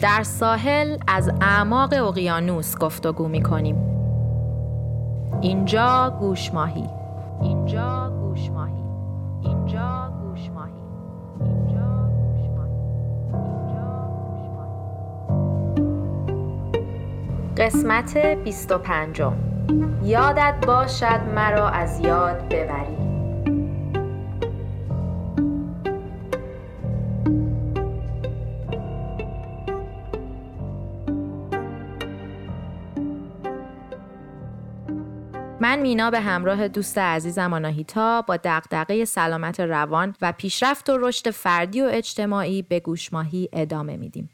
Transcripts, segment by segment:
در ساحل از اعماق اقیانوس گفتگو می کنیم اینجا گوش ماهی. اینجا گوش ماهی. اینجا گوش ماهی. اینجا گوش ماهی. اینجا گوش ماهی. قسمت 25 یادت باشد مرا از یاد ببری. من مینا به همراه دوست عزیزم آناهیتا با دغدغه سلامت روان و پیشرفت و رشد فردی و اجتماعی به گوشماهی ادامه میدیم.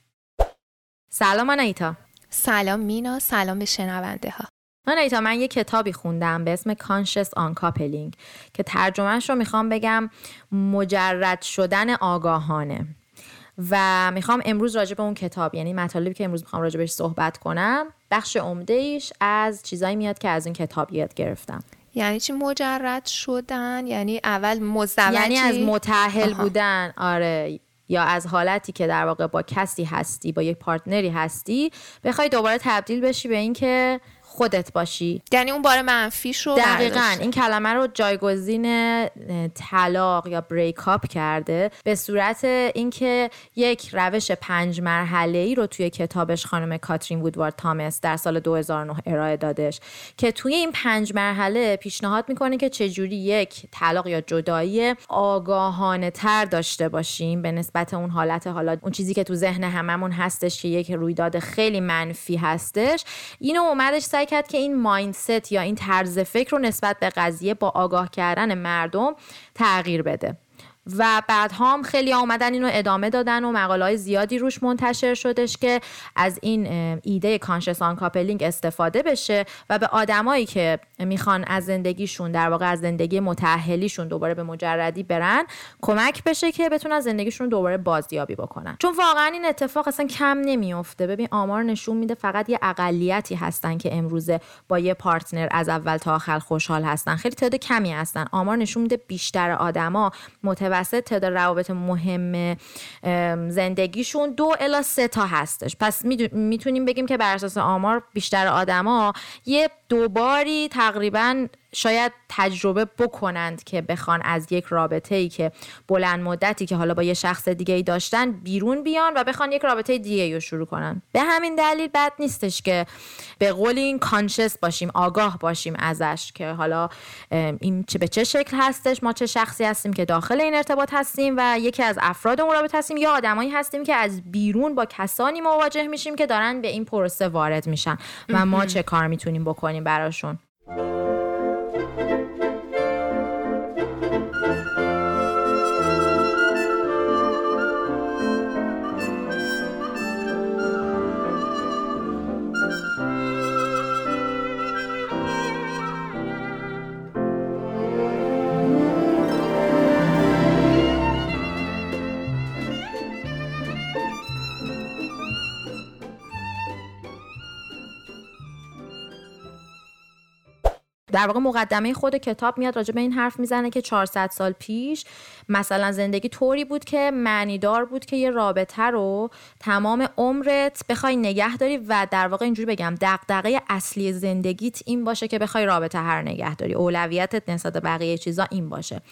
سلام آناهیتا. سلام مینا، سلام به شنونده ها. آناهیتا من یه کتابی خوندم به اسم conscious uncoupling که ترجمهش رو می‌خوام بگم مجرد شدن آگاهانه و می‌خوام امروز راجع به اون کتاب یعنی مطالبی که امروز می‌خوام راجع بهش صحبت کنم بخش عمده ایش از چیزایی میاد که از این کتاب یاد گرفتم. یعنی چی؟ مجرد شدن؟ یعنی اول مزدوجی؟ یعنی از متحل بودن آره. یا از حالتی که در واقع با کسی هستی با یک پارتنری هستی بخوای دوباره تبدیل بشی به اینکه خودت باشی. یعنی اون بار منفیش رو دقیقا. این کلمه رو جایگزین طلاق یا بریک اپ کرده به صورت اینکه یک روش پنج مرحله ای رو توی کتابش خانم کاترین وودوارد تامس در سال 2009 ارائه دادش که توی این پنج مرحله پیشنهاد می‌کنه که چجوری یک طلاق یا جدایی آگاهانه تر داشته باشیم به نسبت اون حالت حالا اون چیزی که تو ذهن هممون هستش که یک رویداد خیلی منفی هستش. اینو اومدش سعی کرد که این مایندست یا این طرز فکر رو نسبت به قضیه با آگاه کردن مردم تغییر بده. و بعدها هم خیلی آمدن اینو ادامه دادن و مقاله زیادی روش منتشر شدش که از این ایده conscious uncoupling استفاده بشه و به آدمایی که می‌خوان از زندگیشون در واقع از زندگی متأهلیشون دوباره به مجردی برن کمک بشه که بتونن زندگیشون دوباره بازیابی بکنن. چون واقعا این اتفاق اصلا کم نمیافته. ببین آمار نشون میده فقط یه اقلیتی هستن که امروزه با یه partner از اول تا آخر خوشحال هستن. خیلی تعداد کمی هستن. آمار نشون میده بیشتر آدما متوسط تعداد روابط مهم زندگیشون دو الا سه تا هستش. پس می‌تونیم بگیم که بر اساس آمار بیشتر آدما یه دوباری تقریبا شاید تجربه بکنند که بخوان از یک رابطه ای که بلند مدتی که حالا با یه شخص دیگه ای داشتن بیرون بیان و بخوان یک رابطه دیگه رو شروع کنن. به همین دلیل بد نیستش که به قول این کانشس باشیم آگاه باشیم ازش که حالا این چه به چه شکل هستش ما چه شخصی هستیم که داخل این ارتباط هستیم و یکی از افراد اون رابطه هستیم یا آدمایی هستیم که از بیرون با کسانی مواجه میشیم که دارن به این پروسه وارد میشن و ما چه کار می‌تونیم بکنیم. براشون. در واقع مقدمه خود کتاب میاد راجع به این حرف می‌زنه که 400 سال پیش مثلا زندگی طوری بود که معنیدار بود که یه رابطه رو تمام عمرت بخوای نگه داری و در واقع اینجوری بگم دغدغه اصلی زندگیت این باشه که بخوای رابطه هر نگه داری. اولویتت نسبت بقیه چیزا این باشه.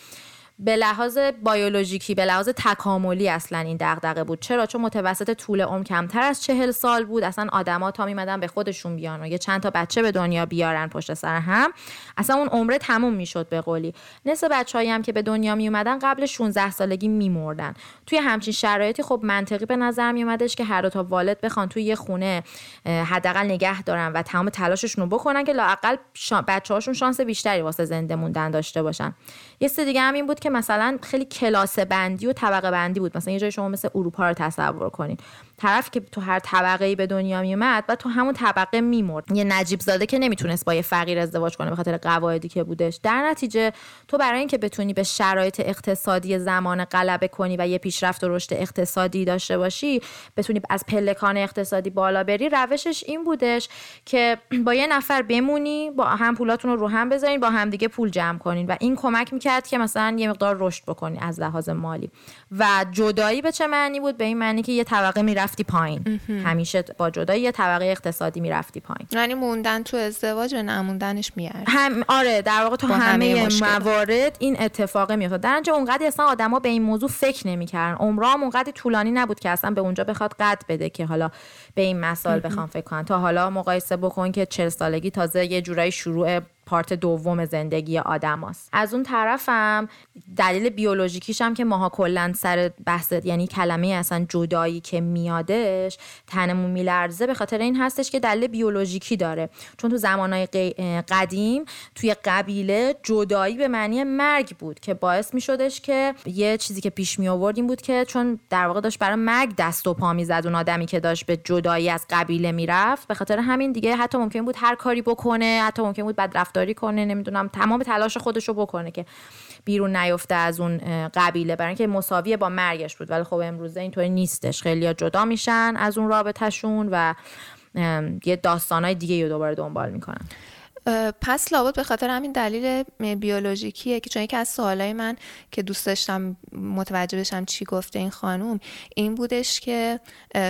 به لحاظ بیولوژیکی به لحاظ تکاملی اصلا این دغدغه بود. چرا؟ چون متوسط طول عمر کمتر از چهل سال بود. اصلا آدما تا میمدن به خودشون بیان و یه چند تا بچه به دنیا بیارن پشت سر هم. اصلا اون عمره تموم می‌شد به قولی. نصف بچه‌ای هم که به دنیا می اومدن قبل 16 سالگی میمردن. توی همچین شرایطی خب منطقی به نظر می اومدش که هر دو تا والد بخوان توی یه خونه حداقل نگه دارن و تمام تلاششون رو بکنن که لاقل شا... بچه‌هاشون شانس بیشتری واسه زنده موندن داشته باشن. یه دیگه هم این بود که مثلا خیلی کلاس بندی و طبقه بندی بود. مثلا یه جای شما مثل اروپا رو تصور کنین. طرف که تو هر طبقه ای به دنیا میومد و تو همون طبقه میمرد. یه نجیب زاده که نمی‌تونست با یه فقیر ازدواج کنه به خاطر قواعدی که بودش. در نتیجه تو برای اینکه بتونی به شرایط اقتصادی زمان غلبه کنی و یه پیشرفت و رشد اقتصادی داشته باشی بتونی از پلکان اقتصادی بالا بری روشش این بودش که با یه نفر بمونی با هم پولاتون رو رو هم بذارین با هم دیگه پول جمع کنین. و این کمک می‌کرد که مثلا یه مقدار رشد بکنی از لحاظ مالی. و جدایی به چه معنی بود؟ به این معنی که یه طبقه می‌رفتی پایین. همیشه با جدایی یه طبقه اقتصادی می‌رفتی پایین. یعنی موندن تو ازدواج و نموندنش میارد هم آره در واقع تو همه, موارد این اتفاق میافتاد. در اینجا اونقدر اصلا آدما به این موضوع فکر نمی‌کردن. عمرام اونقدر طولانی نبود که اصلا به اونجا بخواد قد بده که حالا به این مسائل بخوام فکر کنن. تا حالا مقایسه بکن که 40 سالگی تازه یه جورایی شروع پارت دوم زندگی آدم هست. از اون طرفم دلیل بیولوژیکیش هم که ماها کلا سر بحث یعنی کلمه اصلا جدایی که میادش تنمون میلرزه به خاطر این هستش که دلیل بیولوژیکی داره چون تو زمانهای قدیم توی قبیله جدایی به معنی مرگ بود که باعث میشدش که یه چیزی که پیش می آورد بود که چون در واقع داشت برای مرگ دست و پا می‌زد اون آدمی که داشت به جدایی از قبیله می‌رفت به خاطر همین دیگه حتی ممکن بود هر کاری بکنه حتی ممکن بود بد رفتاری کنه نمی‌دونم تمام تلاش خودش رو بکنه که بیرون نیفته از اون قبیله. برای اینکه مساویه با مرگش بود. ولی خب امروزه اینطوری نیستش. خیلی جدا میشن از اون رابطهشون و یه داستانهای دیگه رو دوباره دنبال می‌کنن. پس لابد به خاطر همین دلیل بیولوژیکیه که چون یکی از سوالای من که دوست داشتم متوجه بشم چی گفته این خانوم این بودش که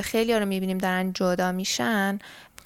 خیلی ها رو می‌بینیم دارن جدا میشن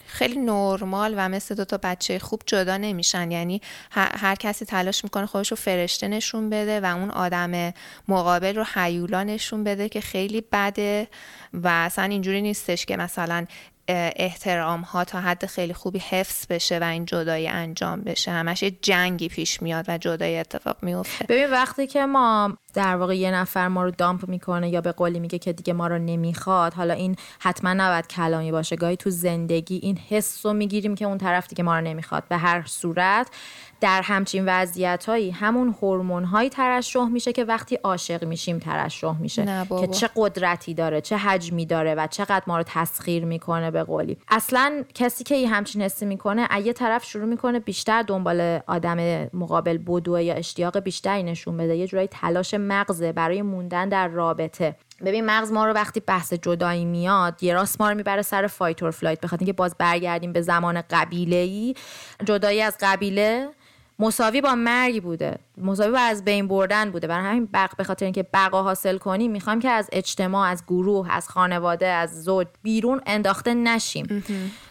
خیلی نرمال و مثل دو تا بچه خوب جدا نمیشن. یعنی هر, کسی تلاش می‌کنه خودش رو فرشته نشون بده و اون آدم مقابل رو حیولا نشون بده که خیلی بده و اصلا اینجوری نیستش که مثلا احترام ها تا حد خیلی خوبی حفظ بشه و این جدایی انجام بشه. همش یه جنگی پیش میاد و جدایی اتفاق میفته. ببین وقتی که ما در واقع یه نفر ما رو دامپ می‌کنه یا به قولی میگه که دیگه ما رو نمی‌خواد حالا این حتما نباید کلامی باشه. گاهی تو زندگی این حس رو می‌گیریم که اون طرف دیگه ما رو نمی‌خواد. به هر صورت در همچین وضعیت هایی همون هورمون هایی ترشح میشه که وقتی عاشق میشیم ترشح میشه. که چه قدرتی داره چه حجمی داره و چقدر ما رو تسخیر می‌کنه به قولی. اصلا کسی که این همچین حسی می‌کنه یه طرف شروع می‌کنه بیشتر دنبال آدم مقابل بدوه یا اشتیاق بیشتری نشون بده. یه جورایی تلاش مغزه برای موندن در رابطه. ببین مغز ما رو وقتی بحث جدایی میاد یه راست ما رو می‌بره سر fight or flight بخاطر اینکه باز برگردیم به زمان قبیله ای جدایی از قبیله مساوی با مرگ بوده. مساوی با از بین بردن بوده. برای همین بق به خاطر اینکه بقا حاصل کنیم می‌خوام که از اجتماع از گروه از خانواده از زوج بیرون انداخته نشیم.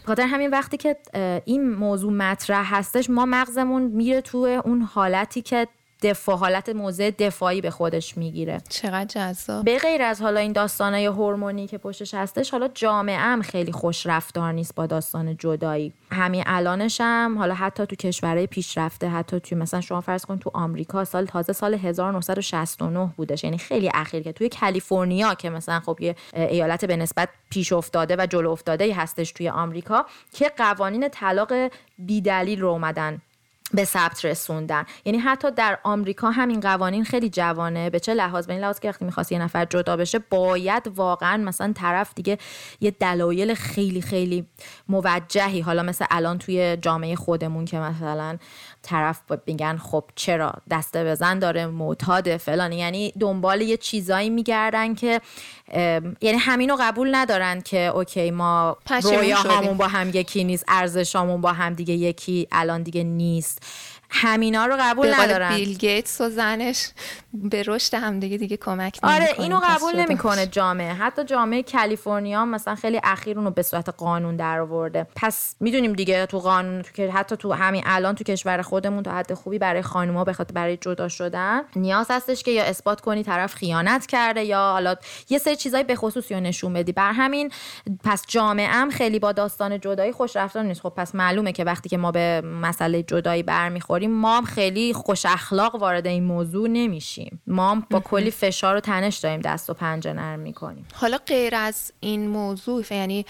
خاطر همین وقتی که این موضوع مطرح هستش ما مغزمون میره تو اون حالتی که دفاع حالت موضع دفاعی به خودش می‌گیره. چقدر جذاب. به غیر از حالا این داستانای هورمونی که پشتش هستش حالا جامعه هم خیلی خوش رفتار نیست با داستان جدایی. همین الانش هم حالا حتی تو کشورهای پیشرفته حتی تو مثلا شما فرض کن تو آمریکا سال تازه سال 1969 بودش. یعنی خیلی اخیر که توی کالیفرنیا که مثلا خب یه ایالت به نسبت پیش افتاده و جلو افتاده هستش توی آمریکا که قوانین طلاق بیدلیل رو اومدن به ثبت رسوندن. یعنی حتی در آمریکا همین قوانین خیلی جوانه. به چه لحاظ؟ به این لحاظ که وقتی می‌خواست یه نفر جدا بشه باید واقعا مثلا طرف دیگه یه دلایل خیلی خیلی موجهی. حالا مثل الان توی جامعه خودمون که مثلا طرف میگن خب چرا دسته بزن داره معتاد فلان. یعنی دنبال یه چیزایی میگردن که یعنی همینو قبول ندارن که اوکی ما رویا همون با هم یکی نیست ارزشامون با هم دیگه یکی الان دیگه نیست. next. همینا رو قبول ندارن. بیل گیتس و زنش به رشد هم دیگه دیگه کمک آره اینو قبول نمی‌کنه جامعه. حتی جامعه کالیفرنیا مثلا خیلی اخیر اونو به صورت قانون در آورده پس می‌دونیم دیگه تو قانون تو که حتی تو همین الان تو کشور خودمون تا حد خوبی برای خانوما بخاطر برای جدا شدن نیاز هستش که یا اثبات کنی طرف خیانت کرده یا حالا یه سری چیزایی به خصوص یا نشون بدی. بر همین پس جامعه هم خیلی با داستان جدایی خوش رفتار نیست. خب پس معلومه که وقتی که ما به مسئله جدایی برمیخوریم ما هم خیلی خوش اخلاق وارد این موضوع نمیشیم. ما هم با کلی فشار و تنش داریم دست و پنجه نرم می‌کنیم. حالا غیر از این موضوع یعنی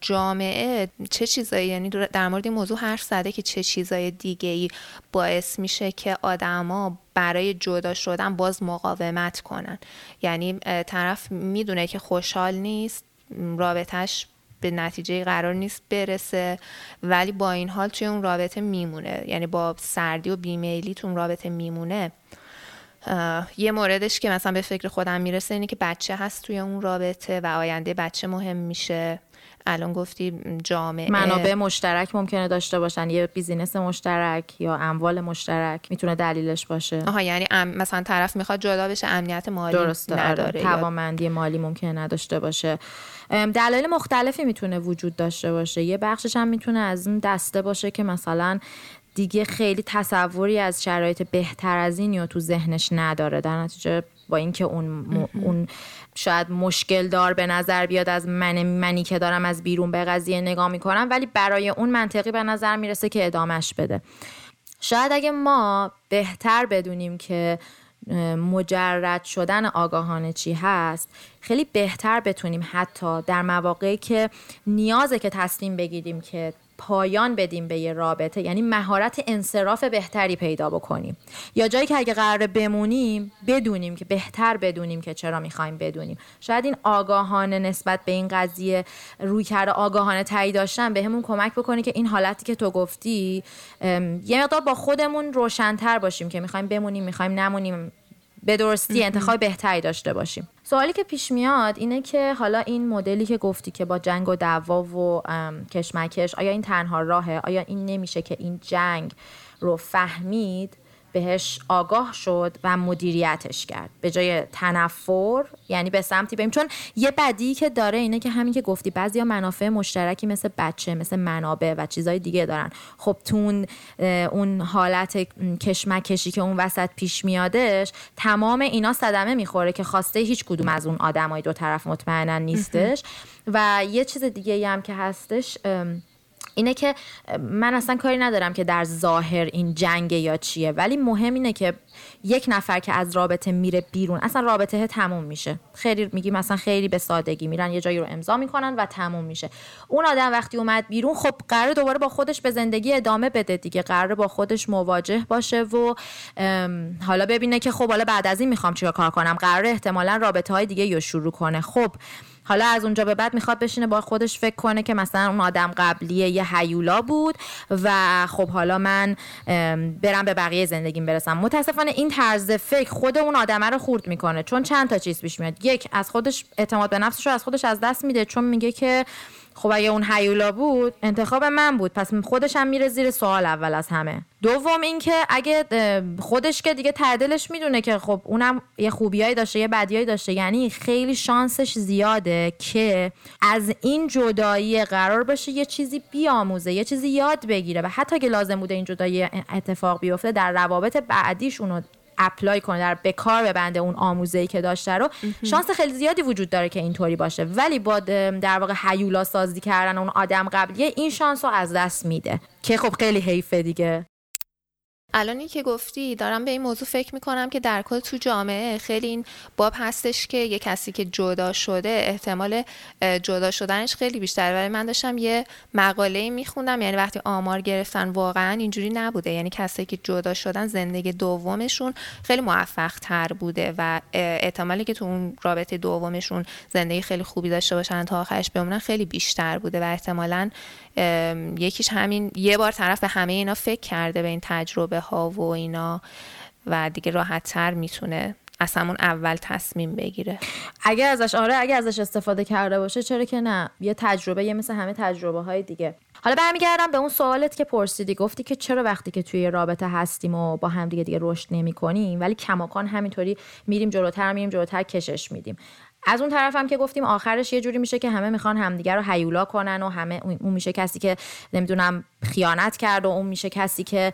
جامعه چه چیزایی یعنی در مورد این موضوع حرف زده که چه چیزای دیگه ای باعث میشه که آدما برای جدا شدن باز مقاومت کنن؟ یعنی طرف می‌دونه که خوشحال نیست رابطهش به نتیجه قرار نیست برسه ولی با این حال توی اون رابطه میمونه. یعنی با سردی و بیمیلی تو اون رابطه میمونه. یه موردش که مثلا به فکر خودم می‌رسه اینه که بچه هست توی اون رابطه و آینده بچه مهم میشه. الان گفتی جامعه منابع مشترک ممکنه داشته باشن. یه بیزینس مشترک یا اموال مشترک می‌تونه دلیلش باشه. آها یعنی مثلا طرف می‌خواد جدا بشه امنیت مالی درسته آره. نداره توانمندی مالی ممکنه نداشته باشه. دلایل مختلفی می‌تونه وجود داشته باشه. یه بخشش هم می‌تونه از این دسته باشه که مثلا دیگه خیلی تصوری از شرایط بهتر از این یا تو ذهنش نداره. در نتیجه با اینکه اون اون شاید مشکل دار به نظر بیاد از من منی که دارم از بیرون به قضیه نگاه می‌کنم ولی برای اون منطقی به نظر می‌رسه که ادامش بده. شاید اگه ما بهتر بدونیم که مجرد شدن آگاهانه چی هست خیلی بهتر بتونیم حتی در مواقعی که نیازه که تصمیم بگیریم که پایان بدیم به یه رابطه یعنی مهارت انصراف بهتری پیدا بکنیم. یا جایی که اگه قرار بمونیم بدونیم که بهتر بدونیم که چرا می‌خوایم بدونیم. شاید این آگاهانه نسبت به این قضیه روی کرده آگاهانه تایید داشتن به همون کمک بکنه که این حالتی که تو گفتی یه مقدار با خودمون روشنتر باشیم که می‌خوایم بمونیم می‌خوایم نمونیم. به درستی انتخاب بهتری داشته باشیم. سوالی که پیش میاد اینه که حالا این مدلی که گفتی که با جنگ و دعوا و کشمکش آیا این تنها راهه؟ آیا این نمیشه که این جنگ رو فهمید؟ بهش آگاه شد و مدیریتش کرد. به جای تنفر یعنی به سمتی بریم. چون یه بدی که داره اینه که همین که گفتی بعضیا منافع مشترکی مثل بچه مثل منابع و چیزهای دیگه دارن. خب تو اون حالت کشمکشی که اون وسط پیش میادش تمام اینا صدمه می‌خوره که خواسته هیچ کدوم از اون آدمای دو طرف مطمئنا نیستش. و یه چیز دیگه هم که هستش اینه که من اصلا کاری ندارم که در ظاهر این جنگ یا چیه ولی مهم اینه که یک نفر که از رابطه میره بیرون اصلا رابطه تموم میشه. خیلی میگیم مثلا خیلی به سادگی میرن یه جایی رو امضا می‌کنن و تموم میشه. اون آدم وقتی اومد بیرون خب قرار دوباره با خودش به زندگی ادامه بده دیگه قرار با خودش مواجه باشه و حالا ببینه که خب حالا بعد از این می‌خوام چیکار کار کنم؟ قرار احتمالا رابطه های دیگه یا شروع کنه. خب حالا از اونجا به بعد می‌خواد بشینه با خودش فکر کنه که مثلا اون آدم قبلیه یه هیولا بود و خب حالا من برم به بقیه زندگیم برسم. متاسفانه این طرز فکر خود اون آدمه رو خورد می‌کنه. چون چند تا چیز پیش میاد. یک از خودش اعتماد به نفسش رو از خودش از دست میده. چون میگه که خب اگه اون هیولا بود انتخاب من بود. پس خودش هم میره زیر سوال اول از همه. دوم اینکه اگه خودش که دیگه تعدلش می‌دونه که خب اونم یه خوبیایی داشته یه بدیایی داشته. یعنی خیلی شانسش زیاده که از این جدایی قرار باشه یه چیزی بیاموزه یه چیزی یاد بگیره. و حتی اگه لازم بوده این جدایی اتفاق بیفته در روابط بعدیش اونو اپلای کنه در به کار ببنده اون آموزه که داشته رو. شانس خیلی زیادی وجود داره که اینطوری باشه. ولی با در واقع حیولا سازی کردن اون آدم قبلیه این شانس رو از دست میده. که خب خیلی حیفه دیگه. الانی که گفتی دارم به این موضوع فکر می‌کنم که در کل تو جامعه خیلی این باب هستش که یه کسی که جدا شده احتمال جدا شدنش خیلی بیشتره. ولی من داشتم یه مقاله میخوندم یعنی وقتی آمار گرفتن واقعا اینجوری نبوده. یعنی کسی که جدا شدن زندگی دومشون خیلی موفق تر بوده و احتمالی که تو اون رابطه دومشون زندگی خیلی خوبی داشته باشن تا آخرش بمونن خیلی بیشتر بوده و احتمالا یکیش همین یه بار طرف به همه اینا فکر کرده به این تجربه ها و اینا و دیگه راحت تر می‌تونه از همون اول تصمیم بگیره. اگه ازش آره اگه ازش استفاده کرده باشه چرا که نه؟ یه تجربه یه مثل همه تجربه های دیگه. حالا برمیگردم به اون سوالت که پرسیدی گفتی که چرا وقتی که توی رابطه هستیم و با هم دیگه دیگه رشد نمی کنیم ولی کماکان همینطوری میریم جلوتر میریم جلوتر کشش میدیم. از اون طرف هم که گفتیم آخرش یه جوری میشه که همه می‌خوان همدیگه رو هیولا کنن و همه اون میشه کسی که نمی‌دونم خیانت کرد و اون میشه کسی که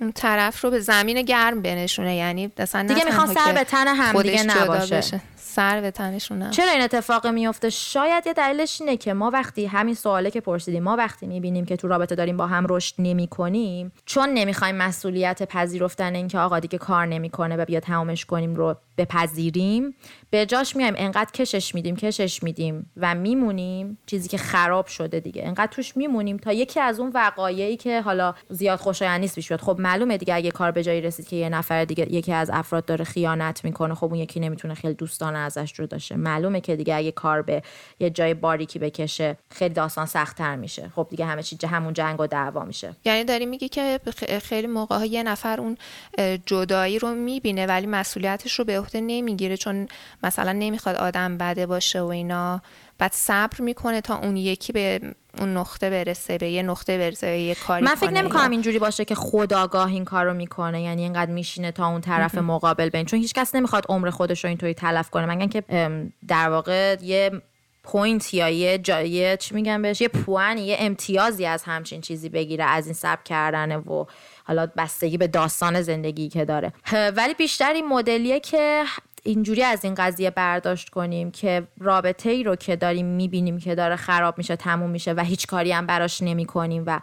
اون طرف رو به زمین گرم بنشونه. یعنی دیگه می‌خوان سر به تن همدیگه نباشه. سر به تنشون چرا این اتفاق میفته؟ شاید یه دلیلش اینه که ما وقتی همین سواله که پرسیدیم ما وقتی می‌بینیم که تو رابطه داریم با هم رشد نمی کنیم چون نمی‌خوایم مسئولیت پذیرفتن اینکه آقا دیگه کار نمی‌کنه و بیا تمامش کنیم رو بپذیریم به جاش میایم انقدر کشش میدیم کشش میدیم و میمونیم. چیزی که خراب شده دیگه. انقدر توش میمونیم تا یکی از اون وقایعی که حالا زیاد خوشایند نیست پیش خب معلومه دیگه اگه کار به جایی رسید که یه نفر دیگه یکی از افراد داره خیانت می‌کنه خب اون یکی نمی‌تونه خیلی دوستانه ازش جدا شه. معلومه که دیگه اگه کار به یه جای باریکی بکشه خیلی داستان سختتر میشه. خب دیگه همه چی همون جنگ و دعوا میشه. یعنی داری میگی که خیلی موقع یه نفر اون جدایی رو می‌بینه ولی مسئولیتش رو به عهده نمی‌گیره چون مثلا نمی‌خواد آدم بده باشه و اینا. بعد صبر می‌کنه تا اون یکی به اون نقطه برسه به یه نقطه برسه به یه کاری من فکر نمی‌کنم اینجوری باشه که خودآگاه این کارو می‌کنه یعنی اینقدر میشینه تا اون طرف مقابل بین. چون هیچکس نمی‌خواد عمر خودش رو اینطوری تلف کنه. مگه که در واقع یه point یا یه جایه چی میگم بهش؟ یه پوان یه امتیازی از همچین چیزی بگیره از این صبر کردنه و حالا بستگی به داستان زندگی که داره. ولی بیشتر این مدلیه که اینجوری از این قضیه برداشت کنیم که رابطه ای رو که داریم می‌بینیم که داره خراب میشه تموم میشه و هیچ کاری هم براش نمی کنیم و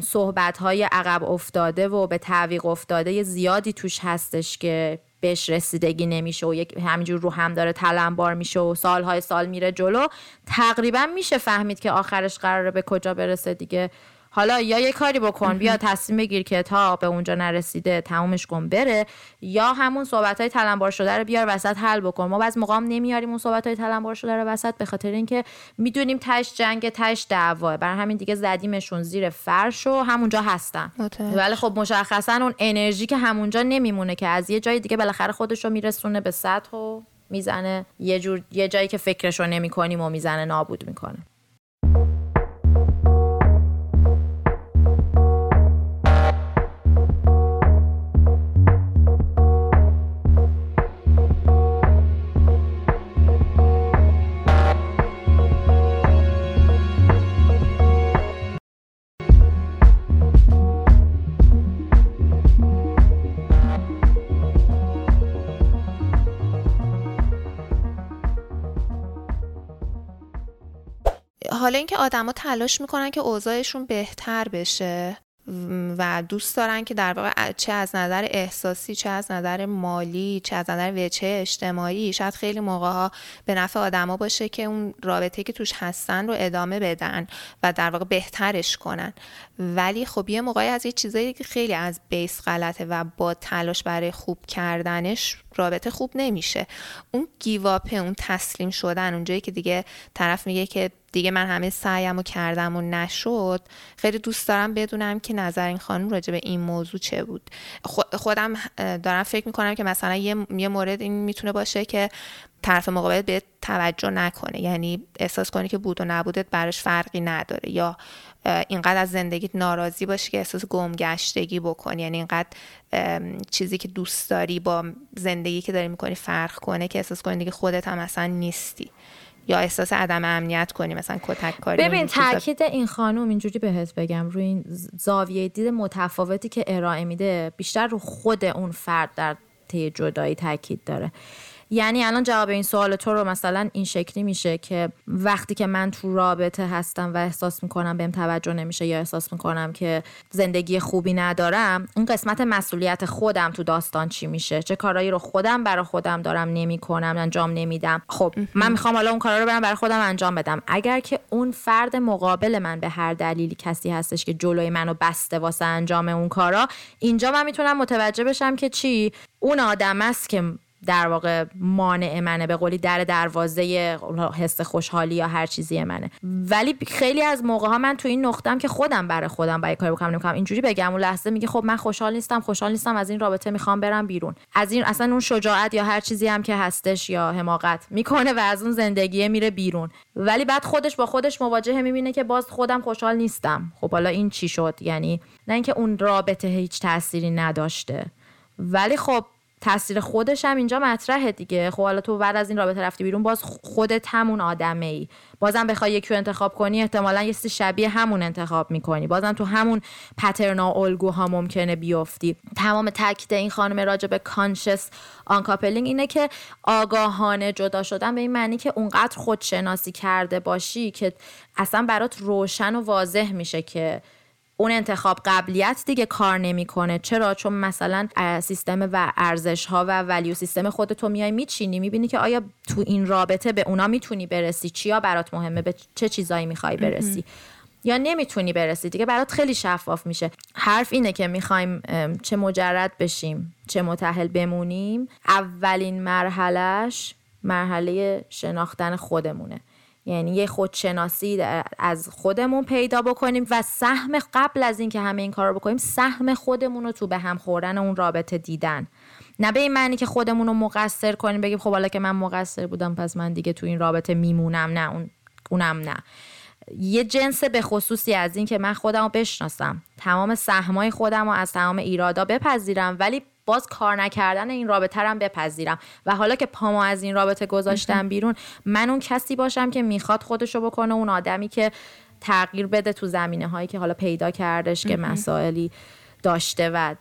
صحبت های عقب افتاده و به تعویق افتاده زیادی توش هستش که بهش رسیدگی نمیشه و یک همینجور رو هم داره تلمبار میشه و سالهای سال میره جلو. تقریبا میشه فهمید که آخرش قراره به کجا برسه دیگه. حالا یا یه کاری بکن بیا تصمیم بگیر که تا به اونجا نرسیده تمومش کن بره. یا همون صحبت های تلمبار شده رو بیار وسط حل بکن. ما بعض مقام نمیاریم اون صحبت های تلمبار شده رو وسط به خاطر اینکه می‌دونیم تش جنگ تش دعواه. برای همین دیگه زدیمشون زیر فرش و همونجا هستن. ولی خب مشخصا اون انرژی که همونجا نمیمونه که از یه جای دیگه بالاخره خودش رو میرسونه به سطح و می‌زنه. یه جور یه جایی که فکرش رو نمی‌کنیم و می‌زنه نابود می‌کنه. حالا اینکه آدما تلاش می‌کنن که اوضاعشون بهتر بشه و دوست دارن که در واقع چه از نظر احساسی چه از نظر مالی چه از نظر وچه اجتماعی شاید خیلی موقع ها به نفع آدما باشه که اون رابطه که توش هستن رو ادامه بدن و در واقع بهترش کنن. ولی خب یه موقعی از یه چیزایی که خیلی از بیس غلطه و با تلاش برای خوب کردنش رابطه خوب نمیشه. اون گیواپه اون تسلیم شدن اونجایی که دیگه طرف میگه که دیگه من همه سعیم و کردم و نشد. خیلی دوست دارم بدونم که نظر این خانم راجع به این موضوع چه بود. خودم دارم فکر می‌کنم که مثلا یه مورد این می‌تونه باشه که طرف مقابل به توجه نکنه. یعنی احساس کنی که بود و نبودت براش فرقی نداره. یا اینقدر از زندگیت ناراضی باشی که احساس گمگشتگی بکنی. یعنی اینقدر چیزی که دوست داری با زندگی که داری می‌کنی فرق کنه که احساس کنی دیگه خودت هم اصلا نیستی. یا احساس عدم امنیت کنی مثلا کتک کاری ببین تاکید این خانم اینجوری بهت بگم روی این زاویه دید متفاوتی که ارائه میده بیشتر رو خود اون فرد در طی جدایی تاکید داره. یعنی الان جواب این سوال تو رو مثلا این شکلی میشه که وقتی که من تو رابطه هستم و احساس می‌کنم بهم توجه نمیشه یا احساس می‌کنم که زندگی خوبی ندارم اون قسمت مسئولیت خودم تو داستان چی میشه؟ چه کارایی رو خودم برای خودم دارم نمی‌کنم انجام نمیدم؟ خب من می‌خوام حالا اون کارا رو برم برای خودم انجام بدم. اگر که اون فرد مقابل من به هر دلیلی کسی هستش که جلوی منو بسته واسه انجام اون کارا اینجا من می‌تونم متوجه بشم که چی؟ اون آدم است که در واقع مانع منه به قولی در دروازه حس خوشحالی یا هر چیزی منه. ولی خیلی از موقع ها من تو این نقطم که خودم برای خودم برای کار بکنم نمی‌کنم اینجوری بگم. اون لحظه میگه خب من خوشحال نیستم خوشحال نیستم از این رابطه می‌خوام برم بیرون. از این اصلا اون شجاعت یا هر چیزی هم که هستش یا حماقت می‌کنه و از اون زندگی میره بیرون. ولی بعد خودش با خودش مواجهه می‌بینه که باز خودم خوشحال نیستم. خب حالا این چی شد؟ یعنی نه اینکه اون رابطه هیچ تأثیری نداشته. ولی خب تاثیر خودش هم اینجا مطرحه دیگه. خب حالا تو بعد از این رابطه رفتی بیرون باز خودت همون آدمه ای بازم بخوای یکی انتخاب کنی احتمالا یه شبیه همون انتخاب می‌کنی. بازم تو همون پترنا الگوها ممکنه بیفتی. تمام تاکید این خانم راجع به کانشس uncoupling اینه که آگاهانه جدا شدن به این معنی که اونقدر خودشناسی کرده باشی که اصلا برات روشن و واضح میشه که اون انتخاب قبلیت دیگه کار نمی‌کنه. چرا؟ چون مثلا سیستم و ارزش ها و value system خودتو میای میچینی می‌بینی که آیا تو این رابطه به اونا می‌تونی برسی؟ چیا برات مهمه؟ به چه چیزایی می‌خوای برسی؟ یا نمی‌تونی برسی؟ دیگه برات خیلی شفاف میشه. حرف اینه که می‌خوایم چه مجرد بشیم چه متحل بمونیم. اولین مرحلهش مرحله شناختن خودمونه. یعنی یه خودشناسی از خودمون پیدا بکنیم و سهم قبل از اینکه همه این کار رو بکنیم سهم خودمون رو تو به هم خوردن اون رابطه دیدن. نه به این معنی که خودمون رو مقصر کنیم بگیم خب حالا که من مقصر بودم پس من دیگه تو این رابطه میمونم نه اون اونم نه. یه جنس به خصوصی از این که من خودم رو بشناسم. تمام سهمای خودم رو از تمام ایرادا بپذیرم ولی باز کار نکردن این رابطه رو بپذیرم. و حالا که پامو از این رابطه گذاشتم بیرون من اون کسی باشم که می‌خواد خودشو بکنه اون آدمی که تغییر بده تو زمینه هایی که حالا پیدا کردش که مسائلی داشته و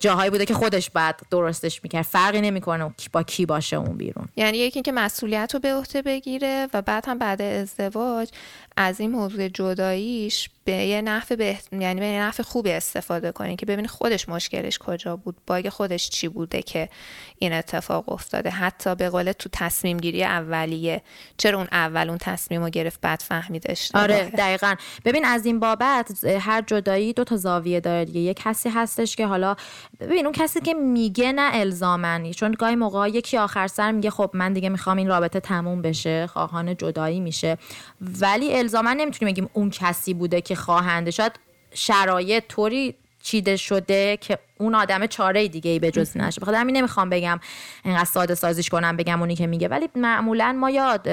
جاهایی بوده که خودش بعد درستش می‌کرد. فرقی نمی‌کنه با کی باشه اون بیرون. یعنی یکی اینکه مسئولیت رو به عهده بگیره و بعد هم بعد ازدواج از این موضوع جداییش به یه نحو به یعنی به یه نحو خوبی استفاده کنی که ببینی خودش مشکلش کجا بود باگ خودش چی بوده که این اتفاق افتاده. حتی به قول تو تصمیم گیری اولیه. چرا اون اول اون تصمیم رو گرفت بعد فهمیدش آره دقیقا. ببین از این بابت هر جدایی دو تا زاویه داره دیگه. یه کسی هستش که حالا ببین اون کسی که میگه نه الزامنی چون گاهی موقع یکی آخر سر میگه خب من دیگه می‌خوام این رابطه تموم بشه خواهان جدایی میشه. ولی الزاما نمی‌تونیم بگیم اون کسی بوده که خواهنده. شاید شرایط طوری چیده شده که اون آدم چاره دیگه ای به جز نشه بخاطر همین نمی‌خوام بگم اینقدر ساده سازیش کنم بگم اونی که میگه. ولی معمولا ما یاد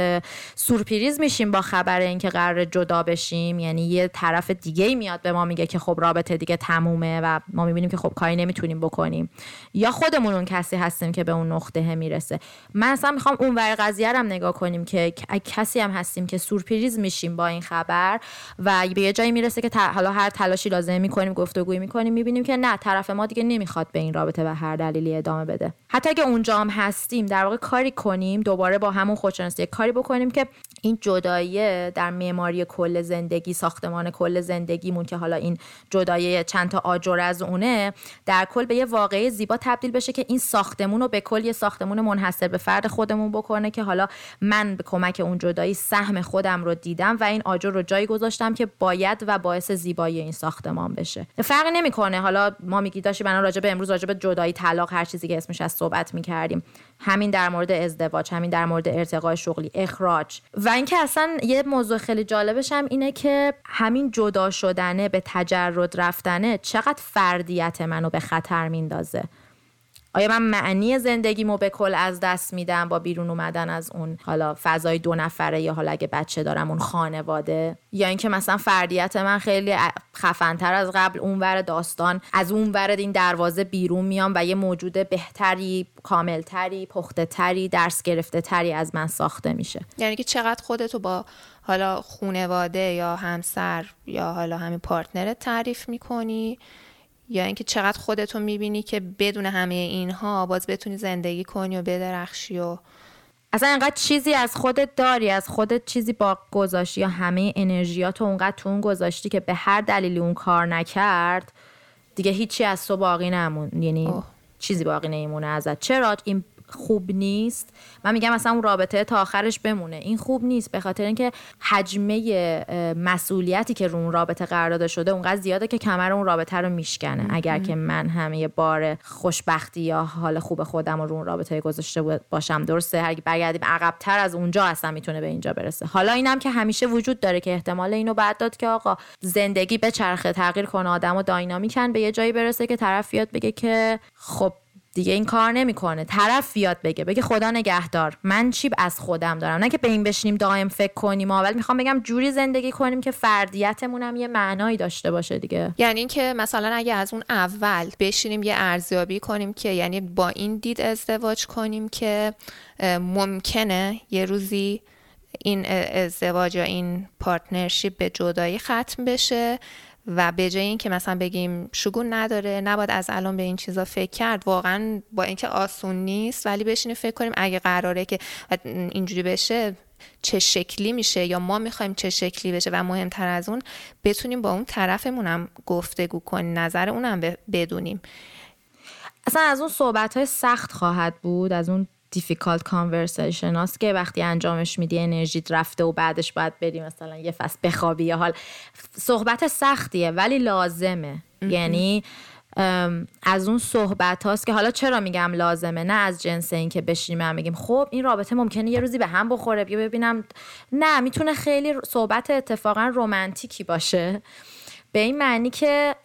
سورپریز میشیم با خبر اینکه قرار جدا بشیم. یعنی یه طرف دیگه ای میاد به ما میگه که خب رابطه دیگه تمومه و ما می‌بینیم که خب کاری نمی‌تونیم بکنیم. یا خودمون اون کسی هستیم که به اون نقطه می‌رسه. من اصلا می‌خوام اون ور قضیه هم نگاه کنیم که کسی هم هستیم که سورپریز میشیم با این خبر و به یه جایی می‌رسه که حالا هر تلاشی لازم می‌کنیم گفتگویی می‌کنیم می‌بینیم که نه طرف ما دیگه نمی‌خواد به این رابطه و هر دلیلی ادامه بده. حتی اگه اونجا هم هستیم در واقع کاری کنیم دوباره با همون خودشناسی کاری بکنیم که این جدایی در معماری کل زندگی ساختمان کل زندگیمون که حالا این جدایی چند تا آجر از اونه در کل به یه واقعه زیبا تبدیل بشه که این ساختمون رو به کل یه ساختمون منحصر به فرد خودمون بکنه که حالا من به کمک اون جدایی سهم خودم رو دیدم و این آجر رو جایی گذاشتم که باید و باعث زیبایی این ساختمان بشه. فرقی نمی‌کنه. حالا ما میگی داشتی بنا راجع به امروز راجع به جدایی طلاق هر چیزی که اسمش از صحبت می‌کردیم. همین در مورد ازدواج همین در مورد ارتقای شغلی اخراج. و اینکه اصلا یه موضوع خیلی جالبش هم اینه که همین جدا شدنه به تجرد رفتنه چقدر فردیت منو به خطر میندازه. آیا من معنی زندگیمو به کل از دست میدم با بیرون اومدن از اون حالا فضای دو نفره یا حالا اگه بچه دارم اون خانواده؟ یا اینکه مثلا فردیت من خیلی خفنتر از قبل اونور داستان از اونور این دروازه بیرون میام و یه موجود بهتری کاملتری پخته تری درس گرفته تری از من ساخته میشه. یعنی که چقدر خودتو با حالا خونواده یا همسر یا حالا همین پارتنرت تعریف می‌کنی؟ یا اینکه چقدر خودتو می‌بینی که بدون همه اینها باز بتونی زندگی کنی و بدرخشی و اصلا انقدر چیزی از خودت داری از خودت چیزی با گذاشتی یا همه انرژیاتو اونقدر تو اون گذاشتی که به هر دلیلی اون کار نکرد دیگه هیچی از تو باقی نمون یعنی چیزی باقی نمیمونه ازت. چرا؟ این خوب نیست. من میگم مثلا اون رابطه تا آخرش بمونه. این خوب نیست به خاطر اینکه حجمه مسئولیتی که رو اون رابطه قرار داده شده اونقدر زیاده که کمر اون رابطه رو میشکنه. اگر که من همه بار خوشبختی یا حال خوب خودم رو اون رابطه گذاشته باشم درسته. هر برگردیم عقبتر از اونجا اصلا می‌تونه به اینجا برسه. حالا اینم که همیشه وجود داره که احتمال اینو بعد داد که آقا زندگی به چرخه تغییر کنه. آدم و داینامیکن به یه جایی برسه که طرف بیاد بگه که خب دیگه این کار نمی‌کنه. طرف بیاد بگه بگه خدا نگهدار. من چی از خودم دارم؟ نه که به این بشینیم دائم فکر کنیم ولی می‌خوام بگم جوری زندگی کنیم که فردیتمون هم یه معنایی داشته باشه دیگه. یعنی اینکه مثلا اگه از اون اول بشینیم یه ارزیابی کنیم که یعنی با این دید ازدواج کنیم که ممکنه یه روزی این ازدواج یا این پارتنرشیپ به جدایی ختم بشه. و به جای اینکه مثلا بگیم شگون نداره نباید از الان به این چیزا فکر کرد واقعا با اینکه آسون نیست ولی بشینیم فکر کنیم اگه قراره که اینجوری بشه چه شکلی میشه یا ما می‌خوایم چه شکلی بشه و مهمتر از اون بتونیم با اون طرفمونم گفتگو کنیم نظر اونم بدونیم. اصلا از اون صحبت های سخت خواهد بود از اون دیفیکالت کانورسیشن هست که وقتی انجامش میدی انرژیت رفته و بعدش باید بری مثلا یه فصل بخوابی یا حال. صحبت سختیه ولی لازمه. یعنی از اون صحبت هاست که حالا چرا میگم لازمه؟ نه از جنس این که بشینیم هم بگیم. خب این رابطه ممکنه یه روزی به هم بخوره. بیا ببینم. نه می‌تونه خیلی صحبت اتفاقا رومنتیکی باشه. به این معنی که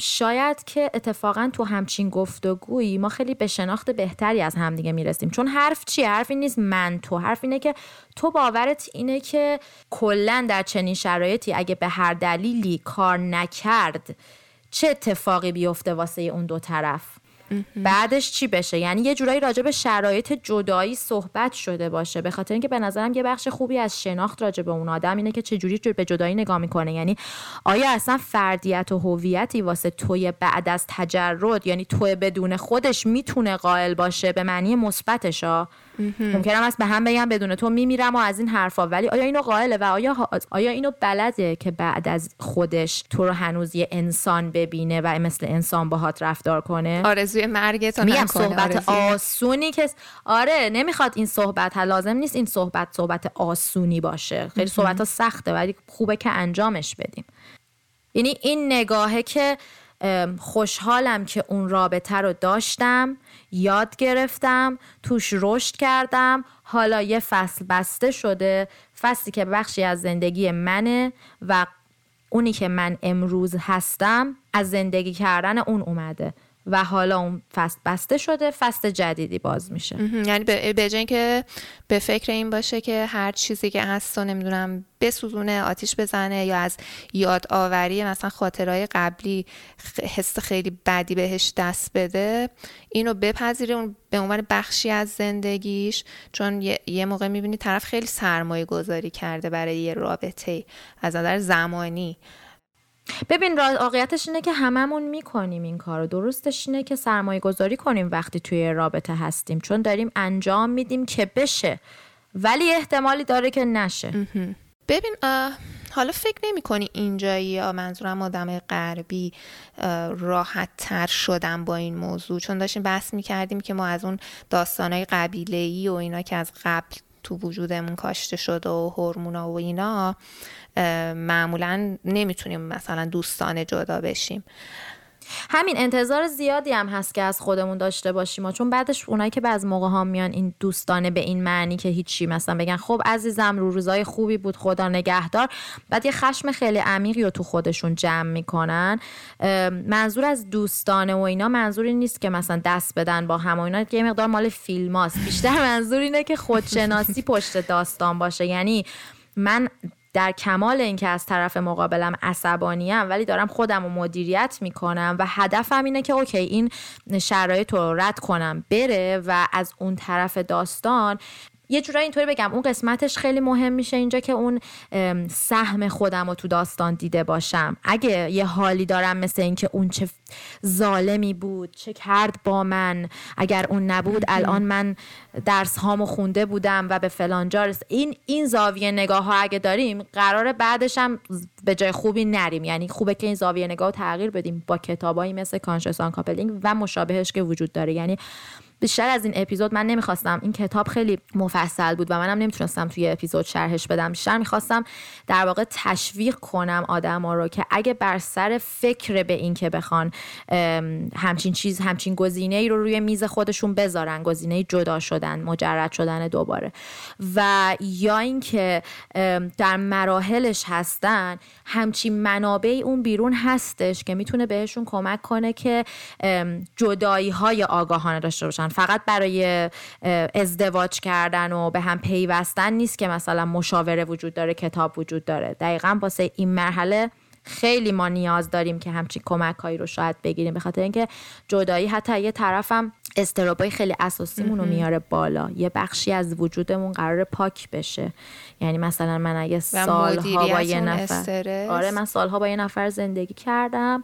شاید که اتفاقا تو همچین گفتگویی ما خیلی به شناخت بهتری از همدیگه می‌رسیم. چون حرف چیه حرف این نیست من تو. حرف اینه که تو باورت اینه که کلا در چنین شرایطی اگه به هر دلیلی کار نکرد چه اتفاقی بیفته واسه اون دو طرف؟ بعدش چی بشه؟ یعنی یه جورایی راجع به شرایط جدایی صحبت شده باشه. به خاطر اینکه به نظرم یه بخش خوبی از شناخت راجع به اون آدم اینه که چه جوری به جدایی نگاه می‌کنه. یعنی آیا اصلا فردیت و هویتی واسه توی بعد از تجرد یعنی توی بدون خودش می‌تونه قائل باشه؟ به معنی مثبتش ممکنم است به هم بگم بدون تو میمیرم و از این حرفا. ولی آیا اینو قائله و آیا آیا اینو بلده که بعد از خودش تو رو هنوز یه انسان ببینه و مثل انسان باهات رفتار کنه؟ آرزوی مرگت میگم صحبت آسونی که آره نمی‌خواد این صحبت. ها لازم نیست این صحبت صحبت آسونی باشه. خیلی صحبت ها سخته ولی خوبه که انجامش بدیم. یعنی این نگاهه که خوشحالم که اون رابطه رو داشتم یاد گرفتم توش رشد کردم. حالا یه فصل بسته شده فصلی که بخشی از زندگی منه و اونی که من امروز هستم از زندگی کردن اون اومده. و حالا اون فصل بسته شده فصل جدیدی باز میشه. یعنی به جای که به فکر این باشه که هر چیزی که هست و نمی‌دونم بسوزونه آتیش بزنه یا از یاد آوری مثلا خاطرهای قبلی حس خیلی بدی بهش دست بده اینو بپذیره اون به عنوان بخشی از زندگیش چون یه, موقع می‌بینی طرف خیلی سرمایه گذاری کرده برای یه رابطه از نظر زمانی. ببین واقعیتش اینه که هممون می‌کنیم این کارو. درستش اینه که سرمایه گذاری کنیم وقتی توی رابطه هستیم. چون داریم انجام میدیم که بشه. ولی احتمالی داره که نشه. ببین حالا فکر نمی کنی اینجایی منظورم آدم غربی راحت تر شدن با این موضوع؟ چون داشتیم بحث می کردیم که ما از اون داستانهای قبیله ای و اینا که از قبل تو وجودمون کاشته شده و هورمونا و اینا معمولا نمی‌تونیم مثلا دوستانه جدا بشیم. همین انتظار زیادی هم هست که از خودمون داشته باشیم چون بعدش اونایی که بعض موقع ها میان این دوستانه به این معنی که هیچی مثلا بگن خب عزیزم رو روزای خوبی بود خدا نگهدار. بعد یه خشم خیلی عمیقی رو تو خودشون جمع می‌کنن. منظور از دوستانه و اینا منظوری نیست که مثلا دست بدن با هم و اینا. یه مقدار مال فیلم هاست. بیشتر منظور اینه که خودشناسی پشت داستان باشه. یعنی من در کمال اینکه از طرف مقابلم عصبانیم ولی دارم خودم رو مدیریت می‌کنم و هدفم اینه که اوکی این شرایط رو رد کنم بره و از اون طرف داستان یه جورایی اینطوری بگم اون قسمتش خیلی مهم میشه اینجا که اون سهم خودم رو تو داستان دیده باشم. اگه یه حالی دارم مثل اینکه اون چه ظالمی بود چه کرد با من اگر اون نبود الان من درس هامو خونده بودم و به فلانجا رس این این زاویه نگاه ها اگه داریم قرار بعدش هم به جای خوبی نریم. یعنی خوبه که این زاویه نگاه رو تغییر بدیم با کتابایی مثل conscious uncoupling و مشابهش که وجود داره. یعنی بیشتر از این اپیزود من نمی‌خواستم. این کتاب خیلی مفصل بود و منم نمی‌تونستم توی اپیزود شرحش بدم. بیشتر می‌خواستم در واقع تشویق کنم آدما رو که اگه بر سر فکر به این که بخوان همچین چیز همچین گزینه ای رو روی میز خودشون بذارن گزینه جدا شدن مجرد شدن دوباره. و یا اینکه در مراحلش هستن همچین منابعی اون بیرون هستش که می‌تونه بهشون کمک کنه که جدایی های آگاهانه داشته باشن. فقط برای ازدواج کردن و به هم پیوستن نیست که مثلا مشاوره وجود داره کتاب وجود داره. دقیقا واسه این مرحله خیلی ما نیاز داریم که همچین کمک هایی رو شاید بگیریم. به خاطر اینکه جدایی حتی یه طرفم استرابای خیلی اساسیمون رو میاره بالا. یه بخشی از وجودمون قرار پاک بشه. یعنی مثلا من اگه سالها با یه نفر آره من سالها با یه نفر زندگی کردم.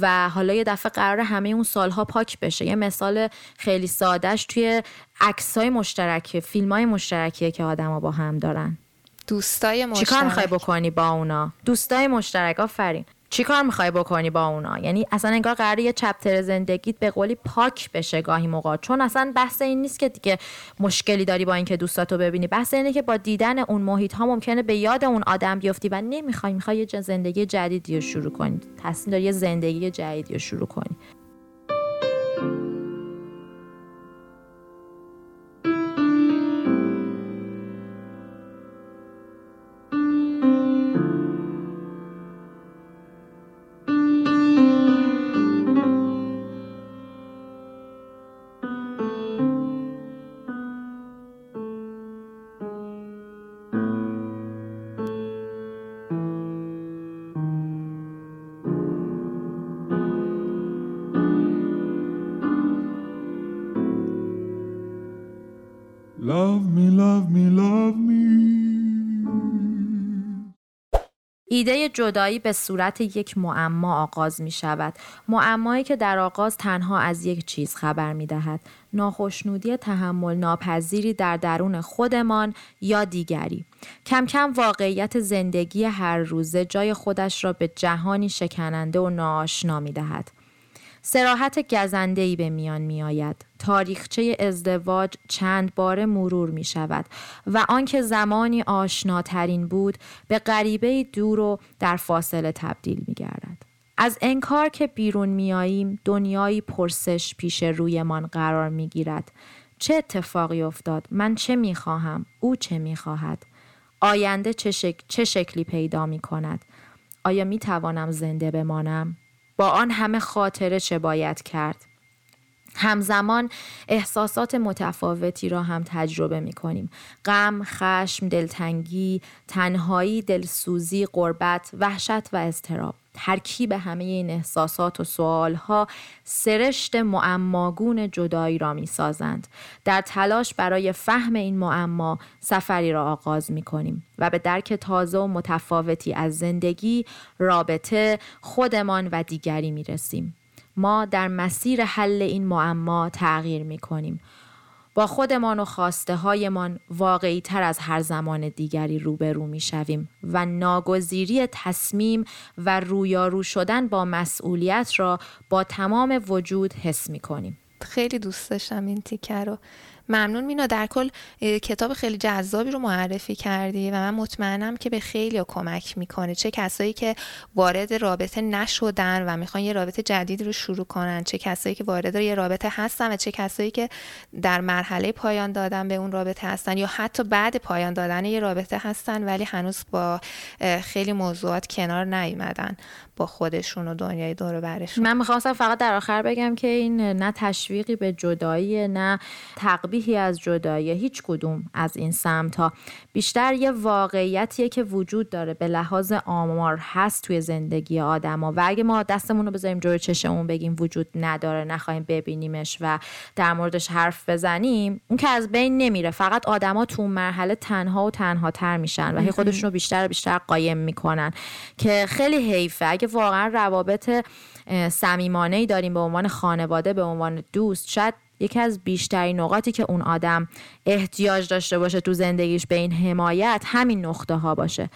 و حالا یه دفعه قرار همه اون سالها پاک بشه. یه مثال خیلی سادهش توی عکس های مشترک فیلم های مشترکیه که آدما با هم دارن. دوستای مشترک چیکار می‌خوای بکنی با اونا؟ دوستای مشترک آفرین. چی کار می‌خوای بکنی با اونا؟ یعنی اصلا انگار قراره یه چپتر زندگیت به قولی پاک بشه گاهی موقع. چون اصلا بحث این نیست که دیگه مشکلی داری با اینکه دوستاتو ببینی. بحث اینه که با دیدن اون محیط ها ممکنه به یاد اون آدم بیفتی و نمی‌خوای می‌خوای یه زندگی جدیدی رو شروع کنی. تصمیم داری یه زندگی جدیدی رو شروع کنی. جدایی به صورت یک معما آغاز می شود. معمایی که در آغاز تنها از یک چیز خبر می دهد. ناخشنودی تحمل ناپذیری در درون خودمان یا دیگری. کم کم واقعیت زندگی هر روزه جای خودش را به جهانی شکننده و ناآشنا می دهد. سراحت گزندهی به میان می آید. تاریخچه ازدواج چند بار مرور می شود و آنکه زمانی آشناترین بود به غریبه دور و در فاصله تبدیل می گردد. از انکار که بیرون میاییم دنیایی پرسش پیش رویمان قرار می گیرد. چه اتفاقی افتاد؟ من چه می خواهم؟ او چه می خواهد؟ آینده چه, شک... چه شکلی پیدا می کند؟ آیا می توانم زنده بمانم؟ با آن همه خاطره چه باید کرد؟ همزمان احساسات متفاوتی را هم تجربه می کنیم. غم، خشم، دلتنگی، تنهایی، دلسوزی، قربت، وحشت و اضطراب. ترکیب همه این احساسات و سوالها سرشت معماگون جدایی را می سازند. در تلاش برای فهم این معما سفری را آغاز می کنیم و به درک تازه و متفاوتی از زندگی، رابطه، خودمان و دیگری می رسیم. ما در مسیر حل این معما تغییر می کنیم. با خودمان و خواسته هایمان واقعی تر از هر زمان دیگری روبرو می شویم و ناگزیری تصمیم و رویارو شدن با مسئولیت را با تمام وجود حس می کنیم. خیلی دوست داشتم این تیکه رو ممنون مینا. در کل کتاب خیلی جذابی رو معرفی کردی و من مطمئنم که به خیلی کمک می‌کنه. چه کسایی که وارد رابطه نشدن و می‌خوان یه رابطه جدید رو شروع کنن چه کسایی که وارد یه رابطه هستن و چه کسایی که در مرحله پایان دادن به اون رابطه هستن یا حتی بعد پایان دادن یه رابطه هستن ولی هنوز با خیلی موضوعات کنار نیومدن با خودشون و دنیای دور برشون. من می‌خواستم فقط در آخر بگم که این نه تشویقی به جدایی نه تقبیحی از جدایی هیچ کدوم از این سمت ها بیشتر یه واقعیتیه که وجود داره به لحاظ آمار هست توی زندگی آدما. و اگه ما دستمون رو بذاریم جلوی چشمون بگیم وجود نداره نخواهیم ببینیمش و در موردش حرف بزنیم اون که از بین نمیره. فقط آدما تو مرحله تنها و تنها تر میشن و خودشون رو بیشتر و بیشتر قایم می‌کنن. که خیلی حیفه. اگه واقعا روابط صمیمانه ای داریم به عنوان خانواده به عنوان دوست شاید یکی از بیشترین نقاطی که اون آدم احتیاج داشته باشه تو زندگیش به این حمایت همین نقطه ها باشه.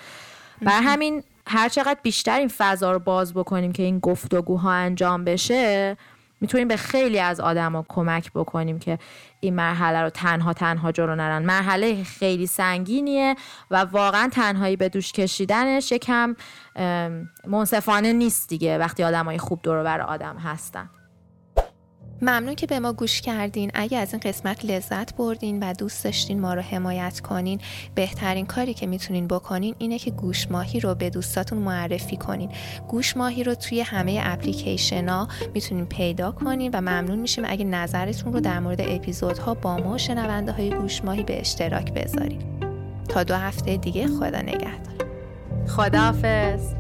بر همین هر چقدر بیشتر این فضا رو باز بکنیم که این گفتگوها انجام بشه می‌تونیم به خیلی از آدما کمک بکنیم که این مرحله رو تنها تنها جلو نرن. مرحله خیلی سنگینیه و واقعا تنهایی به دوش کشیدنش یکم منصفانه نیست دیگه وقتی آدمای خوب دور بر آدم هستن. ممنون که به ما گوش کردین. اگه از این قسمت لذت بردین و دوست داشتین ما رو حمایت کنین بهترین کاری که می‌تونین بکنین اینه که گوش ماهی رو به دوستاتون معرفی کنین. گوش ماهی رو توی همه اپلیکیشن ها می‌تونین پیدا کنین و ممنون میشیم اگه نظرتون رو در مورد اپیزودها با ما شنونده های گوش ماهی به اشتراک بذارین. تا دو هفته دیگه خدا نگهدار. خداحافظ.